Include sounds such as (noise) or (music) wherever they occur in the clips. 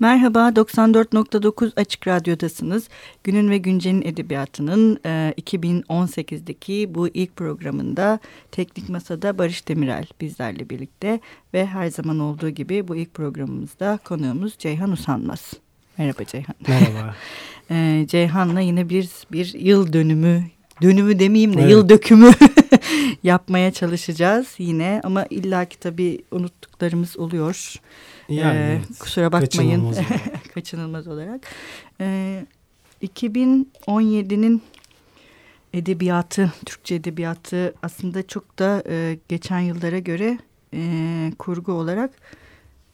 Merhaba, 94.9 Açık Radyo'dasınız. Günün ve Güncel'in edebiyatının e, 2018'deki bu ilk programında Teknik Masa'da Barış Demirel bizlerle birlikte ve her zaman olduğu gibi bu ilk programımızda konuğumuz Ceyhan Usanmaz. Merhaba Ceyhan. Merhaba. (laughs) e, Ceyhan'la yine bir, bir yıl dönümü, dönümü demeyeyim de evet. yıl dökümü (laughs) yapmaya çalışacağız yine. Ama illaki tabii unuttuklarımız oluyor. Yani, ee, kusura bakmayın kaçınılmaz (laughs) olarak. kaçınılmaz olarak. Ee, 2017'nin edebiyatı, Türkçe edebiyatı aslında çok da e, geçen yıllara göre e, kurgu olarak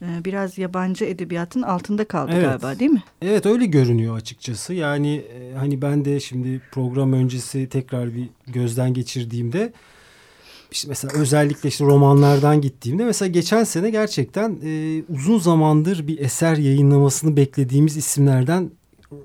biraz yabancı edebiyatın altında kaldı Evet. galiba değil mi? Evet öyle görünüyor açıkçası. Yani e, hani ben de şimdi program öncesi tekrar bir gözden geçirdiğimde işte mesela özellikle işte romanlardan gittiğimde mesela geçen sene gerçekten e, uzun zamandır bir eser yayınlamasını beklediğimiz isimlerden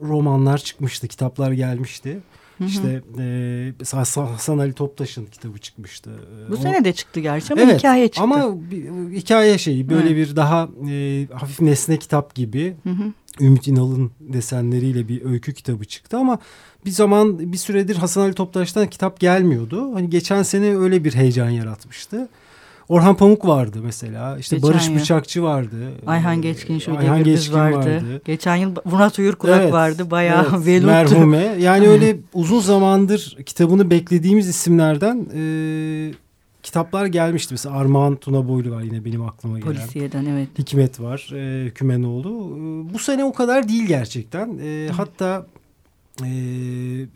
romanlar çıkmıştı, kitaplar gelmişti. Hı hı. İşte e, Hasan Ali Toptaş'ın kitabı çıkmıştı. Bu o- sene de çıktı gerçi ama Evet, hikaye çıktı. Ama bir, hikaye şeyi böyle Evet. bir daha e, hafif nesne kitap gibi Hı hı. Ümit İnal'ın desenleriyle bir öykü kitabı çıktı ama bir zaman bir süredir Hasan Ali Toptaş'tan kitap gelmiyordu. Hani geçen sene öyle bir heyecan yaratmıştı. Orhan Pamuk vardı mesela. İşte Geçen Barış yıl. Bıçakçı vardı. Ayhan Ee, Geçkin şöyle Ayhan Geçkin vardı. Geçen yıl Murat Uyurkulak Evet, vardı. Bayağı evet, (laughs) veluttu. Merhume. Yani (laughs) öyle uzun zamandır kitabını beklediğimiz isimlerden e, kitaplar gelmişti. Mesela Armağan Tuna Boylu var yine benim aklıma gelen. Polisiyeden evet. Hikmet var, e, Hükümenoğlu. E, bu sene o kadar değil gerçekten. E, hatta e,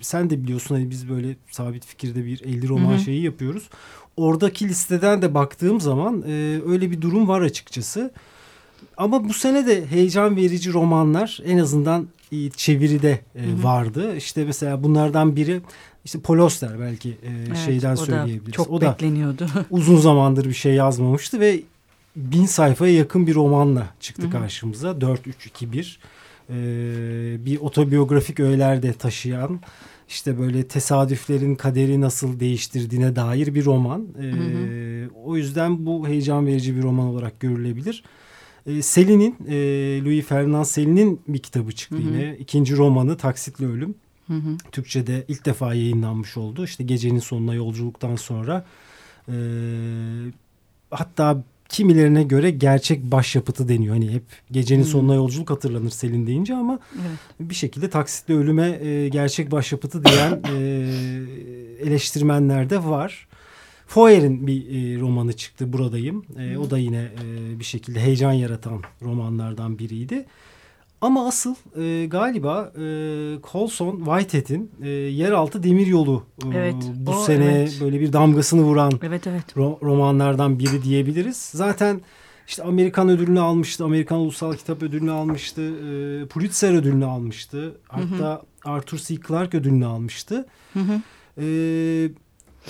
sen de biliyorsun hani biz böyle sabit fikirde bir 50 roman Hı hı. şeyi yapıyoruz. Oradaki listeden de baktığım zaman e, öyle bir durum var açıkçası. Ama bu sene de heyecan verici romanlar en azından e, çeviride e, Hı hı. vardı. İşte mesela bunlardan biri işte Poloster belki e, Evet, şeyden o da söyleyebiliriz. Çok o da bekleniyordu. (laughs) uzun zamandır bir şey yazmamıştı ve bin sayfaya yakın bir romanla çıktı Hı hı. karşımıza. 4-3-2-1 ee, bir otobiyografik öğeler de taşıyan işte böyle tesadüflerin kaderi nasıl değiştirdiğine dair bir roman. Ee, Hı O yüzden bu heyecan verici bir roman olarak görülebilir. Ee, Selin'in, e, Louis Ferdinand Selin'in bir kitabı çıktı Hı hı. yine. İkinci romanı Taksitli Ölüm. Hı hı. Türkçe'de ilk defa yayınlanmış oldu. İşte gecenin sonuna yolculuktan sonra. Ee, hatta kimilerine göre gerçek başyapıtı deniyor. Hani hep gecenin Hmm. sonuna yolculuk hatırlanır Selin deyince ama Evet. bir şekilde taksitle ölüme e, gerçek başyapıtı diyen e, eleştirmenler de var. Foyer'in bir e, romanı çıktı Buradayım. E, o da yine e, bir şekilde heyecan yaratan romanlardan biriydi. Ama asıl e, galiba e, Colson Whitehead'in e, Yeraltı Demiryolu e, Evet, bu o, sene evet. böyle bir damgasını vuran Evet evet. ro- romanlardan biri diyebiliriz. Zaten işte Amerikan ödülünü almıştı. Amerikan Ulusal Kitap Ödülünü almıştı. E, Pulitzer ödülünü almıştı. Hatta Arthur C. Clarke ödülünü almıştı. Hı hı. E,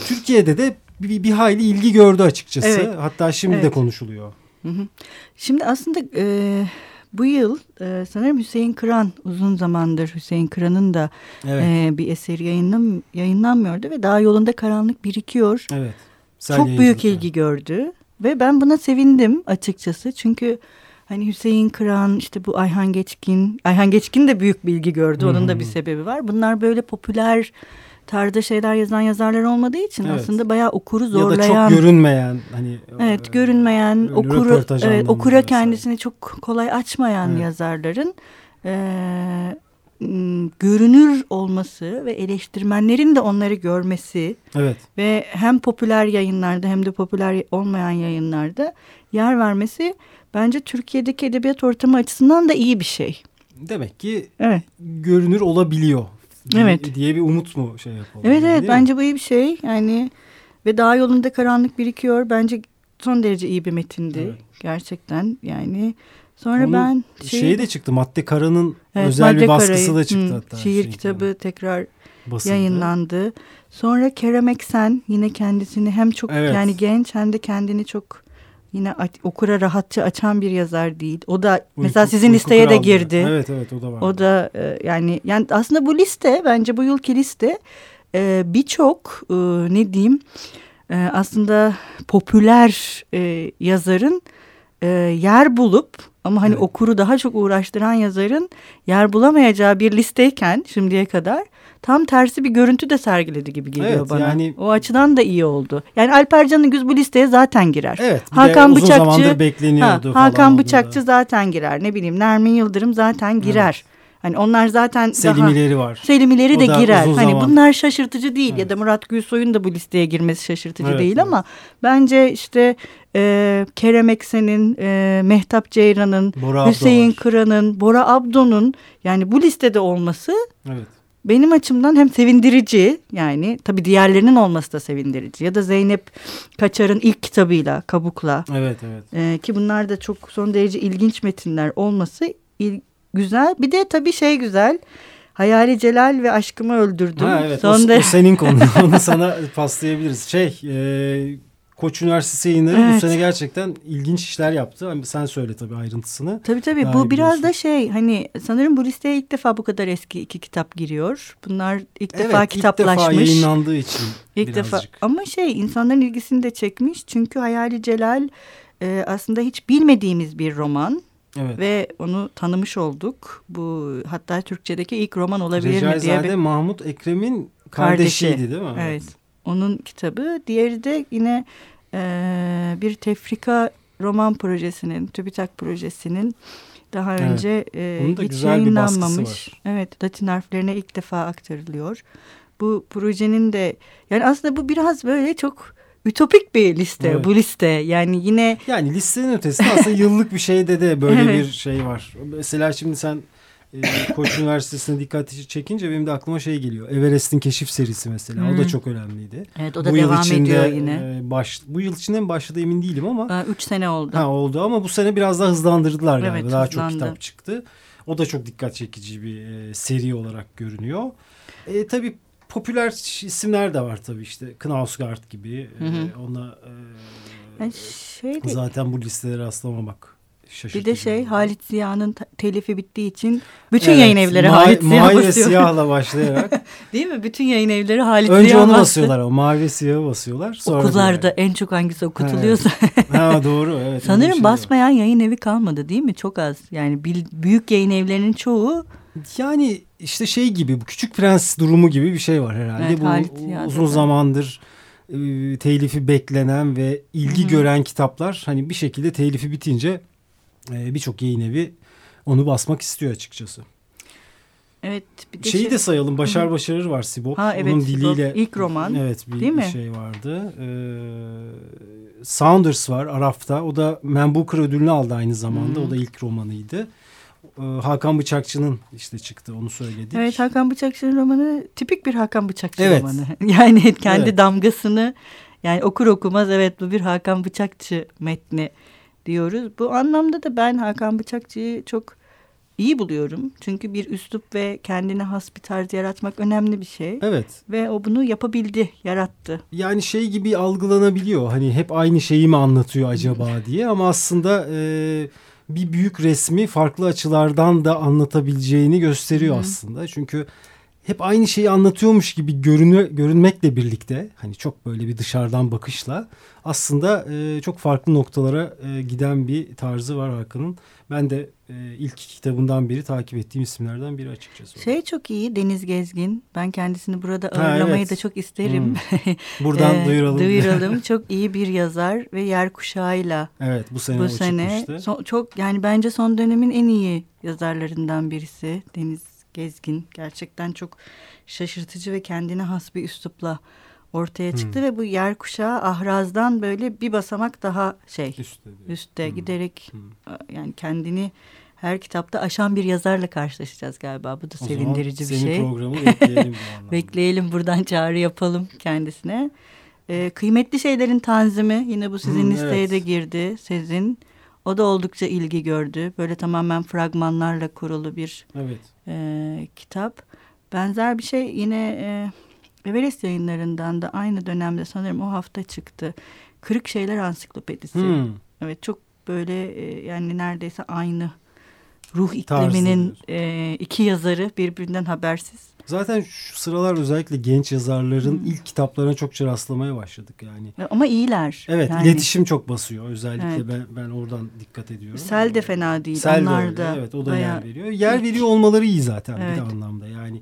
Türkiye'de de bir, bir hayli ilgi gördü açıkçası. Evet. Hatta şimdi de Evet. konuşuluyor. Hı hı. Şimdi aslında e, bu yıl e, sanırım Hüseyin Kıran uzun zamandır Hüseyin Kıran'ın da Evet. e, bir eseri yayınlam yayınlanmıyordu ve daha yolunda karanlık birikiyor. evet. Sen Çok büyük ilgi gördü ve ben buna sevindim açıkçası çünkü hani Hüseyin Kıran işte bu Ayhan Geçkin Ayhan Geçkin de büyük bir ilgi gördü onun da bir sebebi var bunlar böyle popüler tarzda şeyler yazan yazarlar olmadığı için Evet. aslında bayağı okuru Ya da zorlayan çok görünmeyen hani Evet e, görünmeyen okuru evet, okura vesaire. kendisini çok kolay açmayan Evet. yazarların m, görünür olması ve eleştirmenlerin de onları görmesi Evet. ve hem popüler yayınlarda hem de popüler olmayan yayınlarda yer vermesi bence Türkiye'deki edebiyat ortamı açısından da iyi bir şey. Demek ki Evet. görünür olabiliyor. Diye- Evet. Diye bir umut mu şey yapalım? Evet yani, evet mi? bence bu iyi bir şey. Yani ve daha yolunda karanlık birikiyor. Bence son derece iyi bir metindi Evet. gerçekten. Yani sonra Onun ben Şeyi de çıktı. Madde Kara'nın Evet, özel bir Madde baskısı Kara'yı, da çıktı hı, hatta. Şiir şey, kitabı tekrar basıldı. yayınlandı. Sonra Kerem Eksen yine kendisini hem çok Evet. yani genç hem de kendini çok yine a- okura rahatça açan bir yazar değil. O da Uyku- mesela sizin Uyku listeye de Krallığı. girdi. Evet evet o da var. O da e, yani yani aslında bu liste bence bu yılki liste e, birçok e, ne diyeyim e, aslında popüler e, yazarın e, yer bulup Ama hani Evet. okuru daha çok uğraştıran yazarın yer bulamayacağı bir listeyken şimdiye kadar tam tersi bir görüntü de sergiledi gibi geliyor Evet, bana. yani- O açıdan da iyi oldu. Yani Alper Canıgüz bu listeye zaten girer. Evet. Hakan uzun Bıçakçı- zamandır bekleniyordu Ha, Hakan. Bıçakçı zaten girer. Ne bileyim Nermin Yıldırım zaten girer. Hani onlar zaten daha Selimileri var. Selimileri de da girer. Hani zaman. bunlar şaşırtıcı değil ya Evet. da Murat Gülsoy'un da bu listeye girmesi şaşırtıcı Evet, değil evet. ama bence işte e, Kerem Eksen'in, e, Mehtap Ceyran'ın, Hüseyin. Kıran'ın, Bora Abdo'nun yani bu listede olması Evet. Benim açımdan hem sevindirici yani tabii diğerlerinin olması da sevindirici ya da Zeynep Kaçar'ın ilk kitabıyla Kabuk'la Evet evet. ee, ki bunlar da çok son derece ilginç metinler olması il- güzel. Bir de tabii şey güzel. Hayali Celal ve Aşkımı Öldürdüm. Ha, evet. Son o, de- o senin konun. (laughs) Onu sana paslayabiliriz. Şey, e, Koç Üniversitesi yayınları bu Evet. sene gerçekten ilginç işler yaptı. Hani sen söyle tabii ayrıntısını. Tabii tabii Daha bu biraz da şey hani sanırım bu listeye ilk defa bu kadar eski iki kitap giriyor. Bunlar ilk defa evet, kitaplaşmış. ilk defa yayınlandığı için İlk birazcık. defa ama şey insanların ilgisini de çekmiş. Çünkü Hayali Celal e, aslında hiç bilmediğimiz bir roman. Evet. Ve onu tanımış olduk. Bu hatta Türkçedeki ilk roman olabilir mi diye Recaizade bir Mahmut Ekrem'in Kardeşi. kardeşiydi değil mi? Evet. Onun kitabı. Diğeri de yine e, bir tefrika roman projesinin, TÜBİTAK projesinin daha Evet. önce e, hiç yayınlanmamış. Evet, Latin harflerine ilk defa aktarılıyor. Bu projenin de yani aslında bu biraz böyle çok ütopik bir liste Evet. bu liste. Yani yine Yani listenin ötesinde aslında yıllık bir şeyde de böyle (laughs) Evet. bir şey var. Mesela şimdi sen Koç Üniversitesi'ne dikkati çekince benim de aklıma şey geliyor. Everest'in keşif serisi mesela. O da Hmm. çok önemliydi. evet o da bu yıl devam içinde ediyor yine. e, baş, bu yıl içinde mi başladı emin değilim ama Aa, Üç sene oldu. ha, oldu ama bu sene biraz daha hızlandırdılar galiba. Evet, daha hızlandı. çok kitap çıktı. O da çok dikkat çekici bir e, seri olarak görünüyor. E, tabii popüler isimler de var tabii işte Knausgaard gibi. Hı hı. E, ona e, Yani şey de- zaten bu listelere rastlamamak şaşırtıcı. Bir de şey. Halit Ziya'nın telifi bittiği için bütün Evet, yayın evleri Ma- Halit Ziya Mavi ve basıyor. siyahla başlayarak. (laughs) Değil mi? Bütün yayın evleri Halit Önce Ziya onu bastı. basıyorlar ama mavi ve siyahı basıyorlar. Sonra Okullarda diğer- en çok hangisi okutuluyorsa. Ha (laughs) doğru evet. Sanırım şey var. basmayan yayın evi kalmadı değil mi? Çok az. Yani bil- büyük yayın evlerinin çoğu Yani işte şey gibi bu küçük prens durumu gibi bir şey var herhalde. Evet, bu Halit Ziya'da uzun zamandır telifi beklenen ve ilgi Hı hı. gören kitaplar hani bir şekilde telifi bitince e, birçok yayın evi onu basmak istiyor açıkçası. evet bir de Şeyi şey- de sayalım. Başar. Başarır var Sibop. Ha, evet, Onun Sibop. diliyle İlk roman, Evet bir, değil mi? şey vardı. Ee, Saunders var Araf'ta. O da Man Booker ödülünü aldı aynı zamanda. Hı. O da ilk romanıydı. Ee, Hakan Bıçakçı'nın işte çıktı onu söyledik. Evet Hakan Bıçakçı'nın romanı tipik bir Hakan Bıçakçı Evet. romanı. (laughs) Yani kendi Evet. damgasını yani okur okumaz evet bu bir Hakan Bıçakçı metni diyoruz. Bu anlamda da ben Hakan Bıçakçı'yı çok iyi buluyorum. Çünkü bir üslup ve kendine has bir tarz yaratmak önemli bir şey. Evet. Ve o bunu yapabildi, yarattı. Yani şey gibi algılanabiliyor. Hani hep aynı şeyi mi anlatıyor acaba (laughs) diye ama aslında e, bir büyük resmi farklı açılardan da anlatabileceğini gösteriyor Hı. aslında. Çünkü hep aynı şeyi anlatıyormuş gibi görünü, görünmekle birlikte hani çok böyle bir dışarıdan bakışla aslında e, çok farklı noktalara e, giden bir tarzı var Hakan'ın. Ben de e, ilk kitabından beri takip ettiğim isimlerden biri açıkçası. Şey çok iyi Deniz Gezgin. Ben kendisini burada Ha, ağırlamayı evet. da çok isterim. (laughs) Buradan Ee, duyuralım. Duyuralım. (laughs) çok iyi bir yazar ve yer kuşağıyla evet bu sene bu sene çıkmıştı. son- çok yani bence son dönemin en iyi yazarlarından birisi Deniz Gezgin. Gerçekten çok şaşırtıcı ve kendine has bir üslupla ortaya Hmm. çıktı ve bu yer kuşağı ahrazdan böyle bir basamak daha şey Üstte. üstte Hmm. giderek Hmm. yani kendini her kitapta aşan bir yazarla karşılaşacağız galiba. Bu da O sevindirici bir şey. programı bekleyelim bu. (laughs) Bekleyelim buradan çağrı yapalım kendisine. Ee, kıymetli şeylerin tanzimi yine bu sizin Hmm, listeye evet. de girdi. Sizin. O da oldukça ilgi gördü. Böyle tamamen fragmanlarla kurulu bir Evet. e, kitap. Benzer bir şey yine e, Everest yayınlarından da aynı dönemde sanırım o hafta çıktı. Kırık Şeyler Ansiklopedisi. Hmm. Evet çok böyle e, yani neredeyse aynı ruh ikliminin e, iki yazarı birbirinden habersiz. Zaten şu sıralar özellikle genç yazarların hmm. ilk kitaplarına çokça rastlamaya başladık yani. Ama iyiler. Evet yani. iletişim çok basıyor özellikle evet. ben, ben oradan dikkat ediyorum. Sel de fena değil. Sel Onlar de da evet o da bayağı... yer veriyor. Yer ilk... veriyor olmaları iyi zaten evet. bir anlamda yani.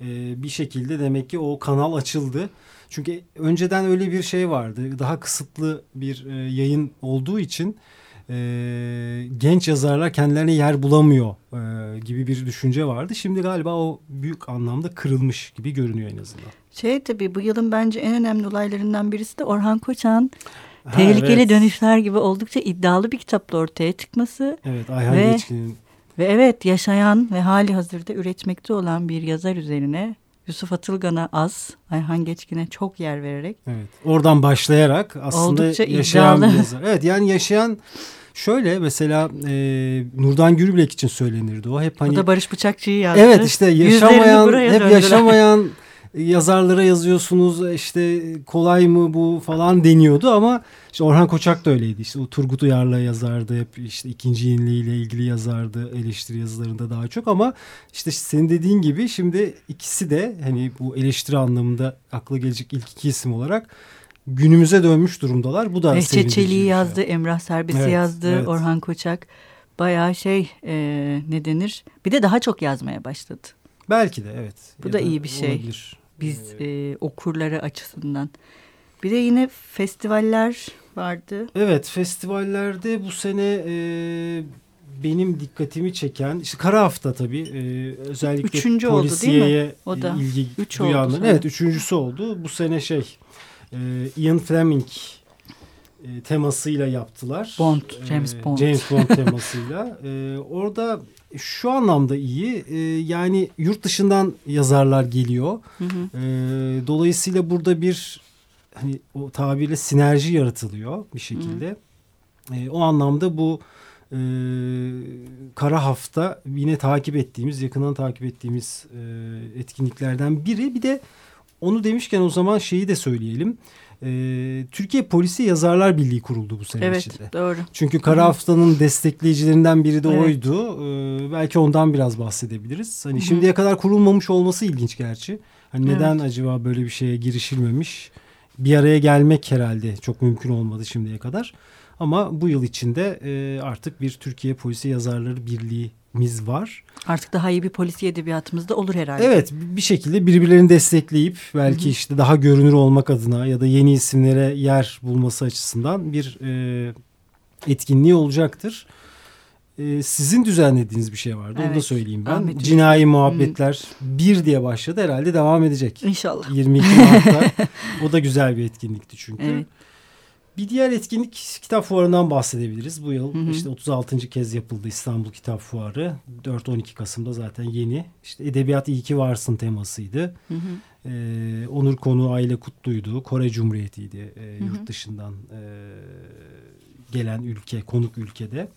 E, bir şekilde demek ki o kanal açıldı. Çünkü önceden öyle bir şey vardı. Daha kısıtlı bir e, yayın olduğu için e, genç yazarlar kendilerine yer bulamıyor e, gibi bir düşünce vardı. Şimdi galiba o büyük anlamda kırılmış gibi görünüyor en azından. Şey tabii bu yılın bence en önemli olaylarından birisi de Orhan Koçan tehlikeli evet. dönüşler gibi oldukça iddialı bir kitapla ortaya çıkması. Evet Ayhan ve, Geçkin'in. Ve evet yaşayan ve hali hazırda üretmekte olan bir yazar üzerine Yusuf Atılgan'a az, Ayhan Geçkin'e çok yer vererek. Evet. Oradan başlayarak aslında Oldukça yaşayan iddialı. bir yazar. Evet yani yaşayan şöyle mesela e, Nurdan Gürbilek için söylenirdi o hep hani. O da Barış Bıçakçı'yı yazdı. Evet işte yaşamayan hep döndüler. yaşamayan (laughs) yazarlara yazıyorsunuz işte kolay mı bu falan deniyordu ama işte Orhan Koçak da öyleydi. İşte o Turgut Uyar'la yazardı hep işte ikinci yeniliğiyle ilgili yazardı eleştiri yazılarında daha çok ama işte senin dediğin gibi şimdi ikisi de hani bu eleştiri anlamında akla gelecek ilk iki isim olarak günümüze dönmüş durumdalar. Bu da Behçet Çelik'i şey. yazdı, Emrah Serbest'i evet, yazdı, evet. Orhan Koçak. Bayağı şey e, ne denir? Bir de daha çok yazmaya başladı. Belki de evet. Bu ya da, da iyi bir şey. Olabilir. Biz e, okurları açısından. Bir de yine festivaller vardı. Evet festivallerde bu sene e, benim dikkatimi çeken işte kara hafta tabii e, özellikle Üçüncü polisiyeye oldu, O da. ilgi Üç duyanların. Evet üçüncüsü oldu. Bu sene şey e, Ian Fleming e, temasıyla yaptılar. Bond, James Bond. James Bond (laughs) temasıyla. E, orada şu anlamda iyi. E, yani yurt dışından yazarlar geliyor. Hı hı. E, dolayısıyla burada bir hani o tabirle sinerji yaratılıyor bir şekilde. Hı. E, o anlamda bu e, kara hafta yine takip ettiğimiz, yakından takip ettiğimiz e, etkinliklerden biri. Bir de onu demişken o zaman şeyi de söyleyelim. Ee, Türkiye Polisi Yazarlar Birliği kuruldu bu sene evet, içinde. Evet doğru. Çünkü Kara Hafta'nın destekleyicilerinden biri de evet. oydu. Ee, belki ondan biraz bahsedebiliriz. Hani Hı -hı. şimdiye kadar kurulmamış olması ilginç gerçi. Hani neden evet. acaba böyle bir şeye girişilmemiş? Bir araya gelmek herhalde çok mümkün olmadı şimdiye kadar. Ama bu yıl içinde e, artık bir Türkiye Polisi Yazarları Birliği miz var. Artık daha iyi bir polisi edebiyatımız da olur herhalde. Evet bir şekilde birbirlerini destekleyip belki Hı -hı. işte daha görünür olmak adına ya da yeni isimlere yer bulması açısından bir e, etkinliği olacaktır. E, sizin düzenlediğiniz bir şey vardı evet. onu da söyleyeyim ben. Ahmet Cinayi Muhabbetler Hı. bir diye başladı herhalde devam edecek. İnşallah. 22 Mart'ta (laughs) o da güzel bir etkinlikti çünkü. Evet. Bir diğer etkinlik kitap fuarından bahsedebiliriz. Bu yıl hı hı. işte 36. kez yapıldı İstanbul Kitap Fuarı. 4-12 Kasım'da zaten yeni. İşte Edebiyat iyi ki varsın temasıydı. Hı hı. Ee, onur konu Aile Kutlu'ydu. Kore Cumhuriyeti'ydi e, yurt hı dışından e, gelen ülke, konuk ülkede.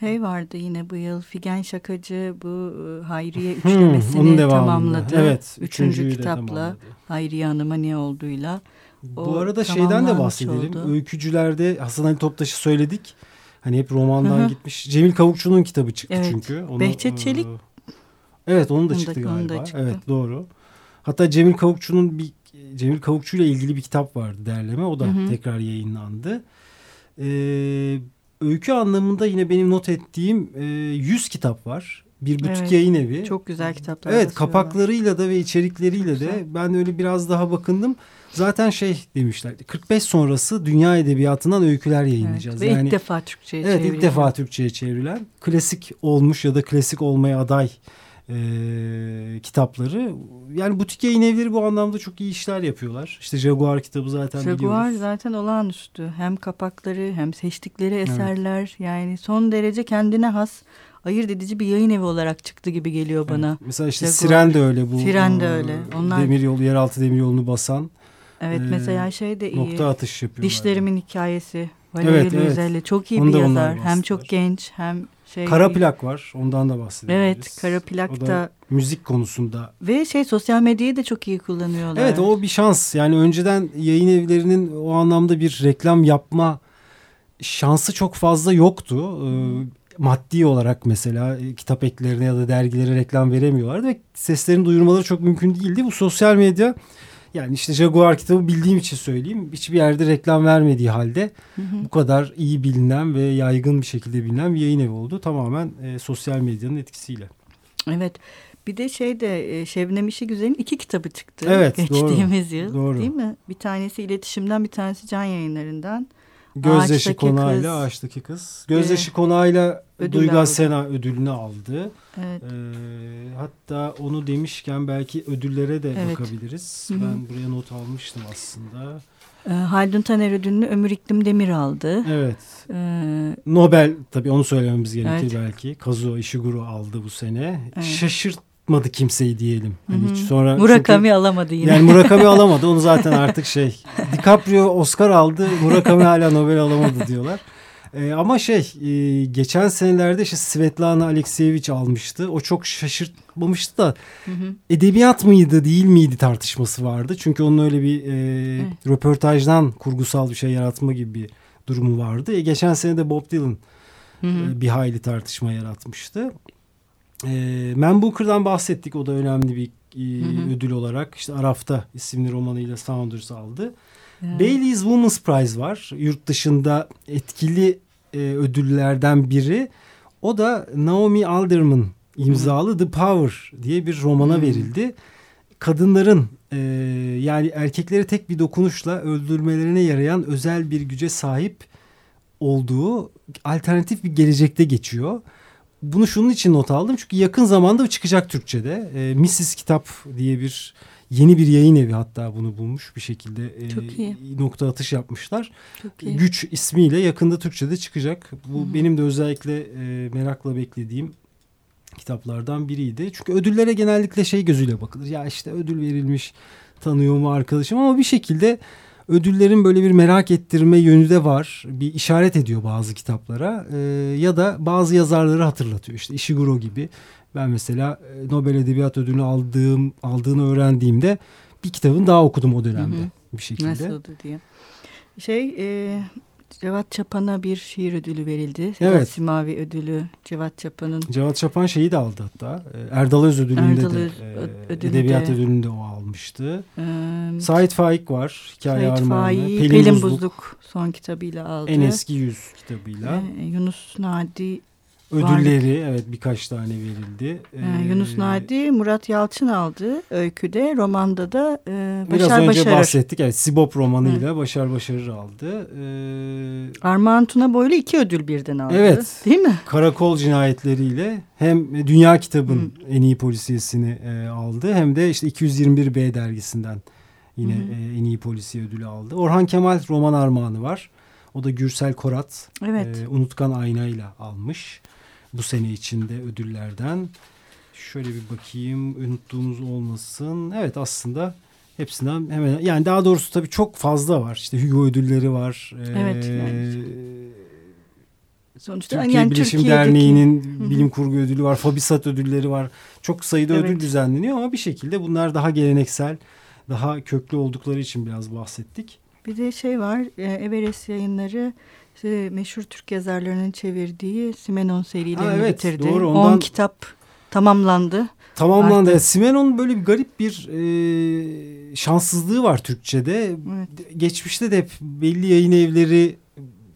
Şey vardı yine bu yıl Figen Şakacı bu e, Hayriye üçlemesini hmm, tamamladı. Evet. Üçüncü kitapla tamamladı. Hayriye Hanım'a ne olduğuyla. Bu arada şeyden de bahsedelim. Oldu. Öykücülerde Hasan Ali Toptaş'ı söyledik. Hani hep romandan gitmiş. Cemil Kavukçu'nun kitabı çıktı evet. çünkü. Onu, Behçet Çelik. E, evet onun da çıktı da, galiba. Da çıktı. Evet doğru. Hatta Cemil Kavukçu'nun bir Cemil Kavukçu ile ilgili bir kitap vardı derleme. O da Hı -hı. tekrar yayınlandı. Ee, öykü anlamında yine benim not ettiğim e, 100 kitap var. Bir butik evet, yayın evi. Çok güzel kitaplar. Evet kapaklarıyla da ve içerikleriyle de ben öyle biraz daha bakındım. Zaten şey demişlerdi 45 sonrası dünya edebiyatından öyküler yayınlayacağız. Evet, ve yani, ilk defa Türkçe'ye evet, çevrilen. ilk defa Türkçe'ye çevrilen klasik olmuş ya da klasik olmaya aday e, kitapları. Yani butik yayın evleri bu anlamda çok iyi işler yapıyorlar. İşte Jaguar kitabı zaten Jaguar biliyoruz. Jaguar zaten olağanüstü. Hem kapakları hem seçtikleri eserler. Evet. Yani son derece kendine has ayırt edici bir yayın evi olarak çıktı gibi geliyor bana. Evet. Mesela işte Jaguar. Siren de öyle bu. Siren de öyle. Onlar... Demir yolu, yeraltı demir yolunu basan. Evet ee, mesela şey de iyi. Nokta atış yapıyor. Dişlerimin yani. hikayesi. Valeri evet, evet. çok iyi Onu bir yazar. Hem çok genç hem şey. Kara plak var. Ondan da bahsedebiliriz. Evet, kara plak da müzik konusunda. Ve şey sosyal medyayı da çok iyi kullanıyorlar. Evet, o bir şans. Yani önceden yayın evlerinin o anlamda bir reklam yapma şansı çok fazla yoktu. Ee, maddi olarak mesela e, kitap eklerine ya da dergilere reklam veremiyorlardı ve seslerini duyurmaları çok mümkün değildi. Bu sosyal medya yani işte Jaguar kitabı bildiğim için söyleyeyim. Hiçbir yerde reklam vermediği halde hı hı. bu kadar iyi bilinen ve yaygın bir şekilde bilinen bir yayın evi oldu. Tamamen e, sosyal medyanın etkisiyle. Evet. Bir de şeyde Şebnem İşi Güzel'in iki kitabı çıktı. Evet geçtiğimiz doğru, yıl. Doğru. Değil mi? Bir tanesi iletişimden bir tanesi can yayınlarından. Gözyaşı konağıyla Ağaçtaki Kız. Gözyaşı ee, konağıyla Duygu Sena ödülünü aldı. Evet. Ee, hatta onu demişken belki ödüllere de evet. bakabiliriz. Hı -hı. Ben buraya not almıştım aslında. E, Haldun Taner ödülünü Ömür İklim Demir aldı. Evet. Ee, Nobel tabii onu söylememiz gerekir evet. belki. Kazuo Ishiguro aldı bu sene. Evet. Şaşırt yapmadı kimseyi diyelim. Hani hiç sonra Murakami çünkü, alamadı yine. Yani Murakami (laughs) alamadı. Onu zaten artık şey DiCaprio Oscar aldı. Murakami hala Nobel alamadı diyorlar. Ee, ama şey e, geçen senelerde işte Svetlana Alekseyevich almıştı. O çok şaşırtmamıştı da hı hı. edebiyat mıydı değil miydi tartışması vardı. Çünkü onun öyle bir e, evet. röportajdan kurgusal bir şey yaratma gibi bir durumu vardı. E, geçen sene de Bob Dylan hı hı. E, bir hayli tartışma yaratmıştı. E, Man Booker'dan bahsettik. O da önemli bir e, hı hı. ödül olarak. İşte Araf'ta isimli romanıyla Saunders aldı. Evet. Bailey's Women's Prize var. Yurt dışında etkili e, ödüllerden biri. O da Naomi Alderman imzalı. The Power diye bir romana hı. verildi. Kadınların e, yani erkekleri tek bir dokunuşla öldürmelerine yarayan özel bir güce sahip olduğu alternatif bir gelecekte geçiyor bunu şunun için not aldım. Çünkü yakın zamanda çıkacak Türkçe'de. E, Mrs. Kitap diye bir yeni bir yayın evi hatta bunu bulmuş bir şekilde e, nokta atış yapmışlar. Güç ismiyle yakında Türkçe'de çıkacak. Bu Hı-hı. benim de özellikle e, merakla beklediğim kitaplardan biriydi. Çünkü ödüllere genellikle şey gözüyle bakılır. Ya işte ödül verilmiş tanıyor mu arkadaşım ama bir şekilde ödüllerin böyle bir merak ettirme yönü de var. Bir işaret ediyor bazı kitaplara e, ya da bazı yazarları hatırlatıyor. İşte Ishiguro gibi. Ben mesela e, Nobel Edebiyat Ödülünü aldığım aldığını öğrendiğimde bir kitabın daha okudum o dönemde hı hı. bir şekilde. Nasıldı diye. Şey e, Cevat Çapan'a bir şiir ödülü verildi. Evet. Simavi ödülü Cevat Çapan'ın. Cevat Çapan şeyi de aldı hatta. E, Erdal Öz ödülünde Erdal Öz, de. E, edebiyat ödülünde o almıştı. Ee, Sait Faik var. Hikaye Sait Armağanı. Pelin, Pelin Buzluk. Buzluk son kitabıyla aldı. En eski yüz kitabıyla. Ee, Yunus Nadi Ödülleri Varlık. evet birkaç tane verildi. Ee, Yunus Nadi, Murat Yalçın aldı öyküde. Romanda da e, Başar Biraz önce Başarır. bahsettik. Evet Sibop romanıyla Hı. Başar Başarır aldı. Ee, Armağan Tuna Boylu iki ödül birden aldı. Evet. Değil mi? Karakol cinayetleriyle hem Dünya Kitabın Hı. en iyi polisiyesini e, aldı hem de işte 221B dergisinden yine E, en iyi polisiye ödülü aldı. Orhan Kemal roman armağanı var. O da Gürsel Korat. Evet. E, Unutkan Aynayla almış bu sene içinde ödüllerden. Şöyle bir bakayım unuttuğumuz olmasın. Evet aslında hepsinden hemen yani daha doğrusu tabii çok fazla var. İşte Hugo ödülleri var. Evet. Ee, yani. Sonuçta Türkiye yani Bilişim Derneği'nin bilim kurgu ödülü var. Fabisat ödülleri var. Çok sayıda evet. ödül düzenleniyor ama bir şekilde bunlar daha geleneksel, daha köklü oldukları için biraz bahsettik. Bir de şey var, e, Everest yayınları işte meşhur Türk yazarlarının çevirdiği Simenon serilerini ha, evet, bitirdi. Doğru, ondan... 10 kitap tamamlandı. Tamamlandı. Artık... Simenon'un böyle bir garip bir e, şanssızlığı var Türkçe'de. Evet. Geçmişte de hep belli yayın evleri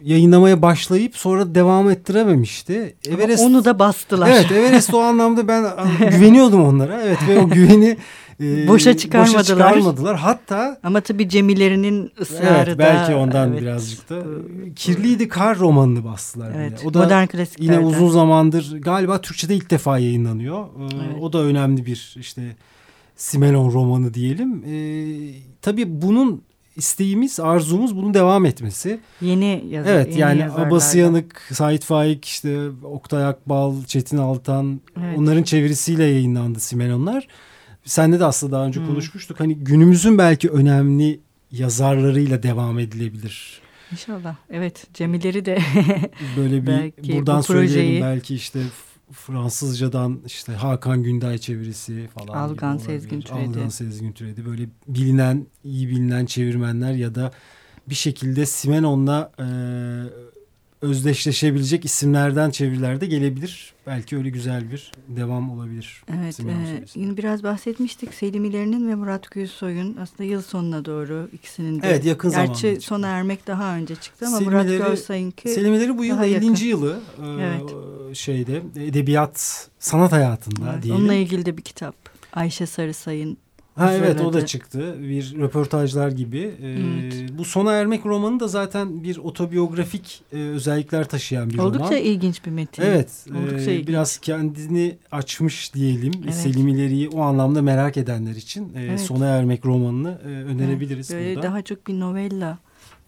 yayınlamaya başlayıp sonra devam ettirememişti. Everest, Ama onu da bastılar. Evet Everest o (laughs) anlamda ben güveniyordum onlara. Evet ve o güveni e, boşa çıkarmadılar. Boşa çıkarmadılar. Hatta ama tabii Cemilerinin ısrarı evet, belki ondan evet. birazcık da Kirliydi Kar romanını bastılar. Evet, bile. O da modern klasiklerden. Yine uzun zamandır galiba Türkçe'de ilk defa yayınlanıyor. Ee, evet. O da önemli bir işte Simenon romanı diyelim. Ee, tabii bunun isteğimiz, arzumuz bunun devam etmesi. Yeni yazar. Evet yeni yani Abbas Yanık, Sait Faik, işte Oktay Akbal, Çetin Altan evet. onların çevirisiyle yayınlandı Simenonlar. Senle de aslında daha önce hmm. konuşmuştuk. Hani günümüzün belki önemli yazarlarıyla devam edilebilir. İnşallah. Evet Cemileri de böyle bir (laughs) belki buradan bu projeyi... söyleyelim belki işte Fransızcadan işte Hakan Günday çevirisi falan. Algan Sezgin Türedi. Algan Sezgin Türedi. Böyle bilinen, iyi bilinen çevirmenler ya da bir şekilde Simenon'la e, özdeşleşebilecek isimlerden çevirilerde gelebilir. Belki öyle güzel bir devam olabilir. Evet, e, biraz bahsetmiştik. Selimilerinin ve Murat Gülsoy'un aslında yıl sonuna doğru ikisinin de. Evet, yakın zamanda. Gerçi çıktı. sona ermek daha önce çıktı ama Selimileri, Murat Gülsoy'unki Selimileri bu yıl 50. Yakın. yılı e, evet. şeyde edebiyat sanat hayatında evet, diyelim. Onunla ilgili de bir kitap. Ayşe Sarısay'ın Ha evet o da çıktı. Bir röportajlar gibi. Ee, evet. Bu Sona Ermek romanı da zaten bir otobiyografik e, özellikler taşıyan bir Oldukça roman. Oldukça ilginç bir metin. Evet. Oldukça e, biraz kendini açmış diyelim. Evet. Selim o anlamda merak edenler için e, evet. Sona Ermek romanını e, önerebiliriz evet. Böyle burada. daha çok bir novella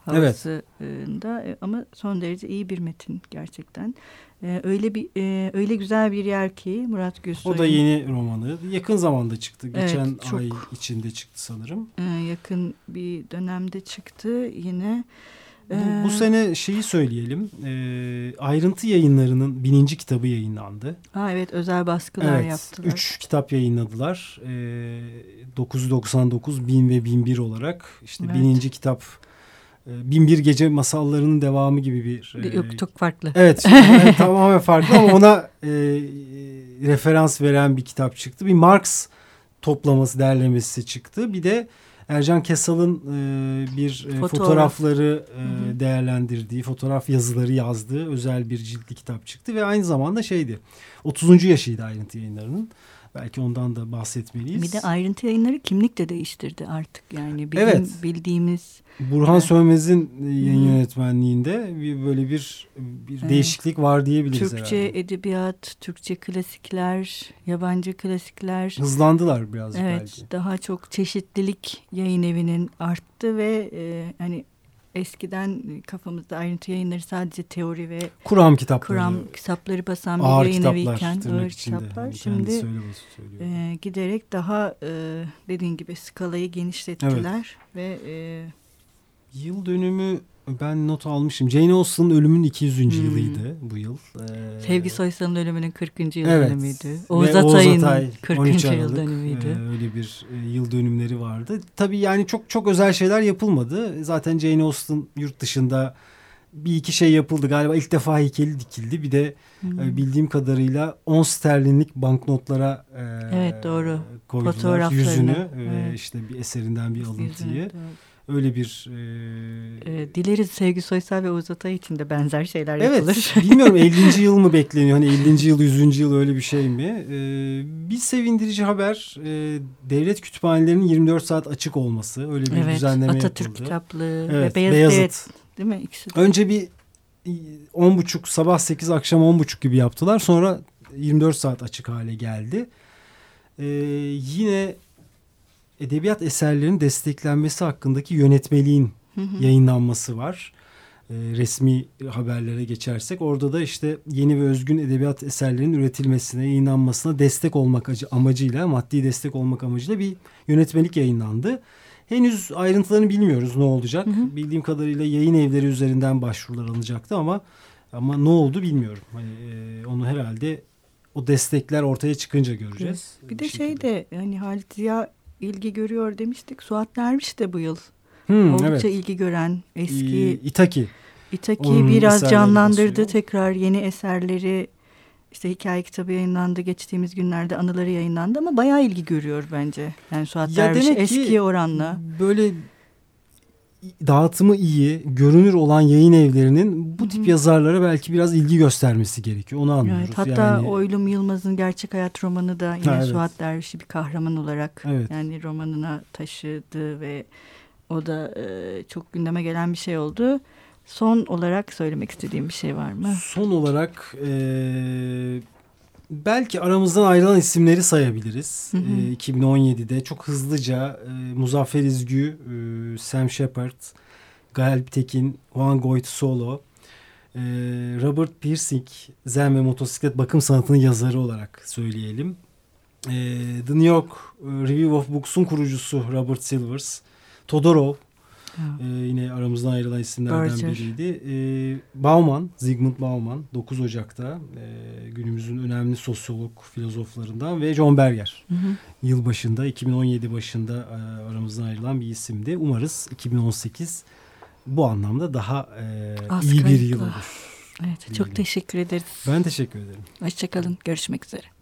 havasında evet. ama son derece iyi bir metin gerçekten. Ee, öyle bir e, öyle güzel bir yer ki Murat Gülsoy. O da yeni romanı. Yakın zamanda çıktı. Geçen evet, çok, ay içinde çıktı sanırım. E, yakın bir dönemde çıktı yine. Bu, bu sene şeyi söyleyelim. E, ayrıntı yayınlarının bininci kitabı yayınlandı. Ha evet özel baskılar evet, yaptılar. Üç kitap yayınladılar. E, 999, 1000 ve 1001 olarak. İşte evet. bininci kitap Binbir Gece masallarının devamı gibi bir... Yok e, çok farklı. Evet (laughs) tamamen farklı ama ona e, referans veren bir kitap çıktı. Bir Marx toplaması derlemesi çıktı. Bir de Ercan Kesal'ın e, bir e, Fotoğraf. fotoğrafları e, değerlendirdiği, fotoğraf yazıları yazdığı özel bir ciltli kitap çıktı. Ve aynı zamanda şeydi 30. yaşıydı ayrıntı yayınlarının. Belki ondan da bahsetmeliyiz. Bir de ayrıntı yayınları kimlik de değiştirdi artık. Yani bizim evet. bildiğimiz... Burhan evet. Sönmez'in yayın yönetmenliğinde bir, böyle bir, bir evet. değişiklik var diyebiliriz Türkçe herhalde. edebiyat, Türkçe klasikler, yabancı klasikler. Hızlandılar biraz evet, belki. Daha çok çeşitlilik yayın evinin arttı ve e, hani eskiden kafamızda ayrıntı yayınları sadece teori ve kuram kitapları, kuram kitapları basan bir ağır yayın eviyken ağır kitaplar. Yani şimdi e, giderek daha e, dediğin gibi skalayı genişlettiler evet. ve e, yıl dönümü ben not almışım. Jane Austen'ın ölümünün 200. Hmm. yılıydı bu yıl. Ee, Sevgi Soysal'ın ölümünün 40. yıl evet. dönümüydü. Oğuz Atay'ın Atay, 40. yıl dönümüydü. E, öyle bir e, yıl dönümleri vardı. Tabii yani çok çok özel şeyler yapılmadı. Zaten Jane Austen yurt dışında bir iki şey yapıldı. Galiba ilk defa heykeli dikildi. Bir de hmm. e, bildiğim kadarıyla 10 sterlinlik banknotlara e, evet, doğru. koydular yüzünü. Evet. E, işte bir eserinden bir alıntıyı. Yüzünü, öyle bir... E... E, dileriz Sevgi Soysal ve Oğuz Atay için de benzer şeyler evet, yapılır. Evet (laughs) bilmiyorum 50. yıl mı bekleniyor? Hani (laughs) 50. yıl 100. yıl öyle bir şey mi? E, bir sevindirici haber e, devlet kütüphanelerinin 24 saat açık olması. Öyle bir evet, düzenleme Atatürk yapıldı. kitaplığı evet, ve Beyazıt. Beyazıt. Değil mi? İkisi de. Önce bir 10.30 sabah 8 akşam 10.30 gibi yaptılar. Sonra 24 saat açık hale geldi. Ee, yine edebiyat eserlerinin desteklenmesi hakkındaki yönetmeliğin hı hı. yayınlanması var. E, resmi haberlere geçersek orada da işte yeni ve özgün edebiyat eserlerinin üretilmesine, yayınlanmasına destek olmak amacıyla, maddi destek olmak amacıyla bir yönetmelik yayınlandı. Henüz ayrıntılarını bilmiyoruz ne olacak. Hı hı. Bildiğim kadarıyla yayın evleri üzerinden başvurular alınacaktı ama ama ne oldu bilmiyorum. Hani, e, onu herhalde o destekler ortaya çıkınca göreceğiz. Bir de şey de hani Halit Ziya ilgi görüyor demiştik. Suat Derviş de bu yıl hmm, oldukça evet. ilgi gören eski İtaki. İtaki Onun biraz canlandırdı basıyor. tekrar yeni eserleri işte hikaye kitabı yayınlandı geçtiğimiz günlerde anıları yayınlandı ama bayağı ilgi görüyor bence. Yani Suat ya Derviş eski oranla. Böyle dağıtımı iyi, görünür olan yayın evlerinin bu tip Hı-hı. yazarlara belki biraz ilgi göstermesi gerekiyor. Onu anlıyoruz. Evet, hatta yani... Oylum Yılmaz'ın gerçek hayat romanı da yine ha, evet. Suat Derviş'i bir kahraman olarak evet. yani romanına taşıdı ve o da e, çok gündeme gelen bir şey oldu. Son olarak söylemek istediğim bir şey var mı? Son olarak e, belki aramızdan ayrılan isimleri sayabiliriz. Hı hı. E, 2017'de çok hızlıca e, Muzaffer İzgü, e, Sam Shepard, Galip Tekin, Juan Goit Solo, e, Robert Pirsig, Zen ve Motosiklet Bakım Sanatı'nın yazarı olarak söyleyelim. E, The New York Review of Books'un kurucusu Robert Silvers, Todorov, ee, yine aramızdan ayrılan isimlerden Berger. biriydi. Ee, Bauman, Zygmunt Bauman 9 Ocak'ta e, günümüzün önemli sosyolog filozoflarından ve John Berger. Hı hı. Yıl başında 2017 başında e, aramızdan ayrılan bir isimdi. Umarız 2018 bu anlamda daha e, iyi bir yıl olur. Evet, çok teşekkür ederiz. Ben teşekkür ederim. Hoşçakalın. Görüşmek üzere.